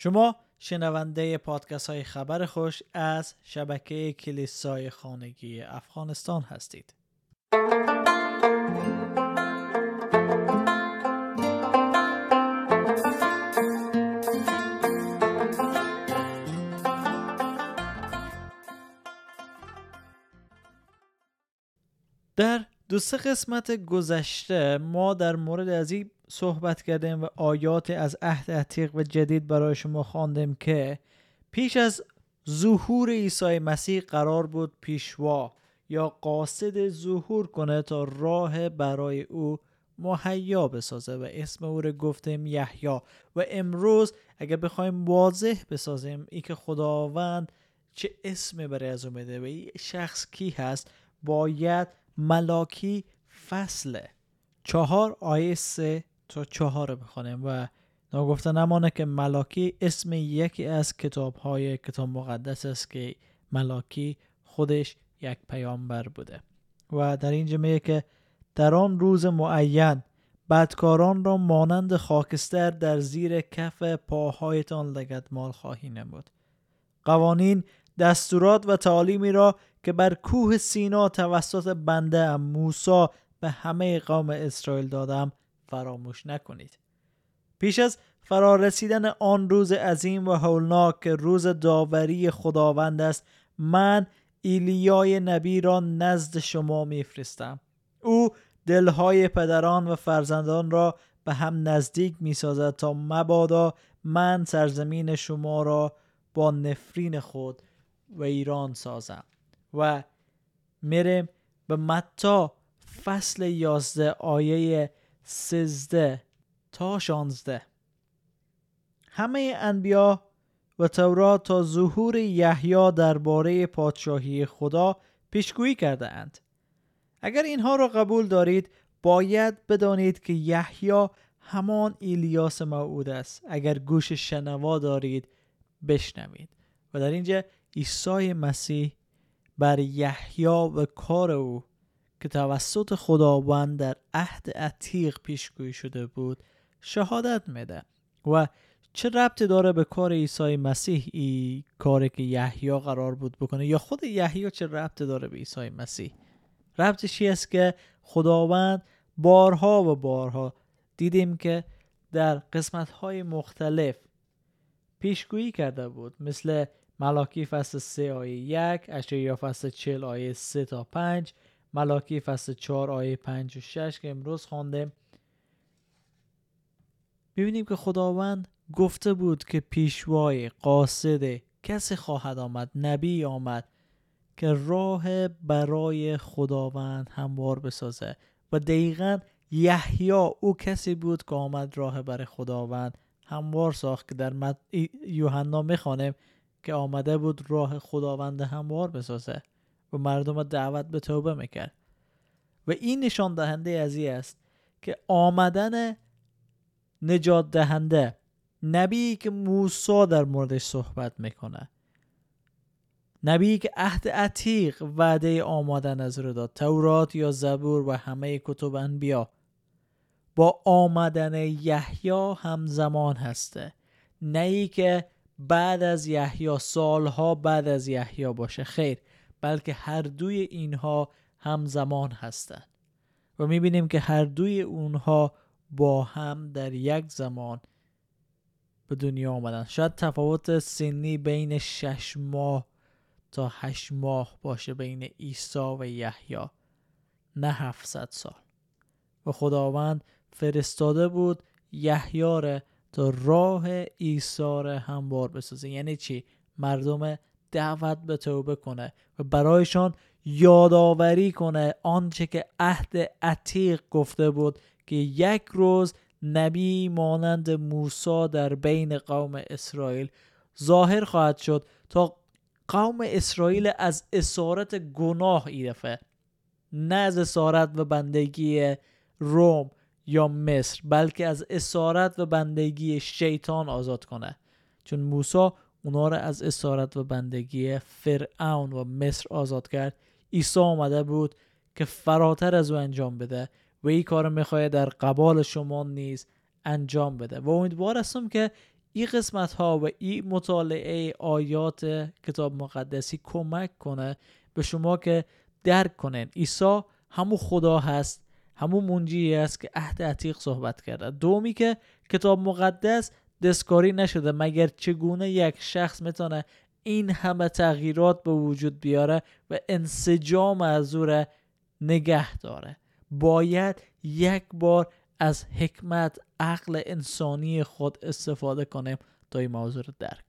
شما شنونده پادکست های خبر خوش از شبکه کلیسای خانگی افغانستان هستید. در دو سه قسمت گذشته ما در مورد از این صحبت کردیم و آیات از عهد عتیق و جدید برای شما خواندیم که پیش از ظهور عیسی مسیح قرار بود پیشوا یا قاصد ظهور کنه تا راه برای او مهیا بسازه و اسم او رو گفتیم یحیی. و امروز اگر بخوایم واضح بسازیم ای که خداوند چه اسمی برای از اومده و این شخص کی هست باید ملاکی فصل چهار آیه سه تا چهار بخوانیم و ناگفته نمانه که ملاکی اسم یکی از کتاب های کتاب مقدس است که ملاکی خودش یک پیامبر بوده. و در اینجا میگه که در آن روز معین بدکاران را مانند خاکستر در زیر کف پاهایتان لگدمال خواهی نمود. قوانین دستورات و تعالیمی را که بر کوه سینا توسط بنده موسا به همه قوم اسرائیل دادم فراموش نکنید. پیش از فرارسیدن آن روز عظیم و هولناک روز داوری خداوند است من ایلیای نبی را نزد شما میفرستم. او دلهای پدران و فرزندان را به هم نزدیک می سازد تا مبادا من سرزمین شما را با نفرین خود و ایران سازم و میریم به متا فصل یازده آیه سزده تا شانزده. همه انبیا و تورات تا ظهور یحیی درباره پادشاهی خدا پیشگویی کرده اند. اگر اینها را قبول دارید باید بدانید که یحیی همان ایلیاس موعود است. اگر گوش شنوا دارید بشنوید. و در اینجا عیسی مسیح بر یحیی و کار او که توسط خداوند در عهد عتیق پیشگویی شده بود شهادت میده و چه ربطی داره به کار عیسی مسیح ای کاری که یحیی قرار بود بکنه؟ یا خود یحیی چه ربطی داره به عیسی مسیح؟ ربطش است که خداوند بارها و بارها دیدیم که در قسمت های مختلف پیشگویی کرده بود مثل ملاکی فصل 3 آیه 1 اشعیا فصل 40 آیه 3 تا 5 ملاکی فصل 4 آیه 5 و 6 که امروز خواندیم ببینیم که خداوند گفته بود که پیشوای قاصد کسی خواهد آمد نبی آمد که راه برای خداوند هموار بسازه و دقیقا یحیی او کسی بود که آمد راه برای خداوند هموار ساخت که در. یوحنا می‌خوانیم که آمده بود راه خداوند هموار بسازه و مردم دعوت به توبه می‌کرد. و این نشان دهنده از است که آمدن نجات دهنده نبی که موسی در موردش صحبت می‌کنه. نبی که عهد عتیق وعده آمدن از رو داد. تورات یا زبور و همه کتب انبیا. با آمدن یحیی همزمان هسته. نه ای که بعد از یحیی سالها بعد از یحیی باشه. خیر. بلکه هر دوی اینها همزمان هستند. و می‌بینیم که هر دوی اونها با هم در یک زمان به دنیا آمدن. شاید تفاوت سنی بین شش ماه تا هشت ماه باشه بین عیسی و یحیی. نه 700 سال. و خداوند فرستاده بود یحیی تا راه عیسی هموار بسازه یعنی چی؟ مردم دعوت به توبه کنه و برایشان یادآوری کنه آنچه که عهد عتیق گفته بود که یک روز نبی مانند موسی در بین قوم اسرائیل ظاهر خواهد شد تا قوم اسرائیل از اسارت گناه ای دفعه نه از اسارت و بندگی روم یا مصر بلکه از اسارت و بندگی شیطان آزاد کنه. چون موسی اونا را از اسارت و بندگی فرعون و مصر آزاد کرد. عیسی آمده بود که فراتر از او انجام بده و این کار می‌خواد در قبال شما نیز انجام بده. و امیدوار هستم که این قسمت ها و این مطالعه آیات کتاب مقدسی کمک کنه به شما که درک کنین. عیسی همون خدا هست همون منجی است که عهد عتیق صحبت کرده. دومی که کتاب مقدس دستکاری نشده مگر چگونه یک شخص می‌تونه این همه تغییرات به وجود بیاره و انسجام از او نگه داره؟ باید یک بار از حکمت عقل انسانی خود استفاده کنیم تا این موضوع درک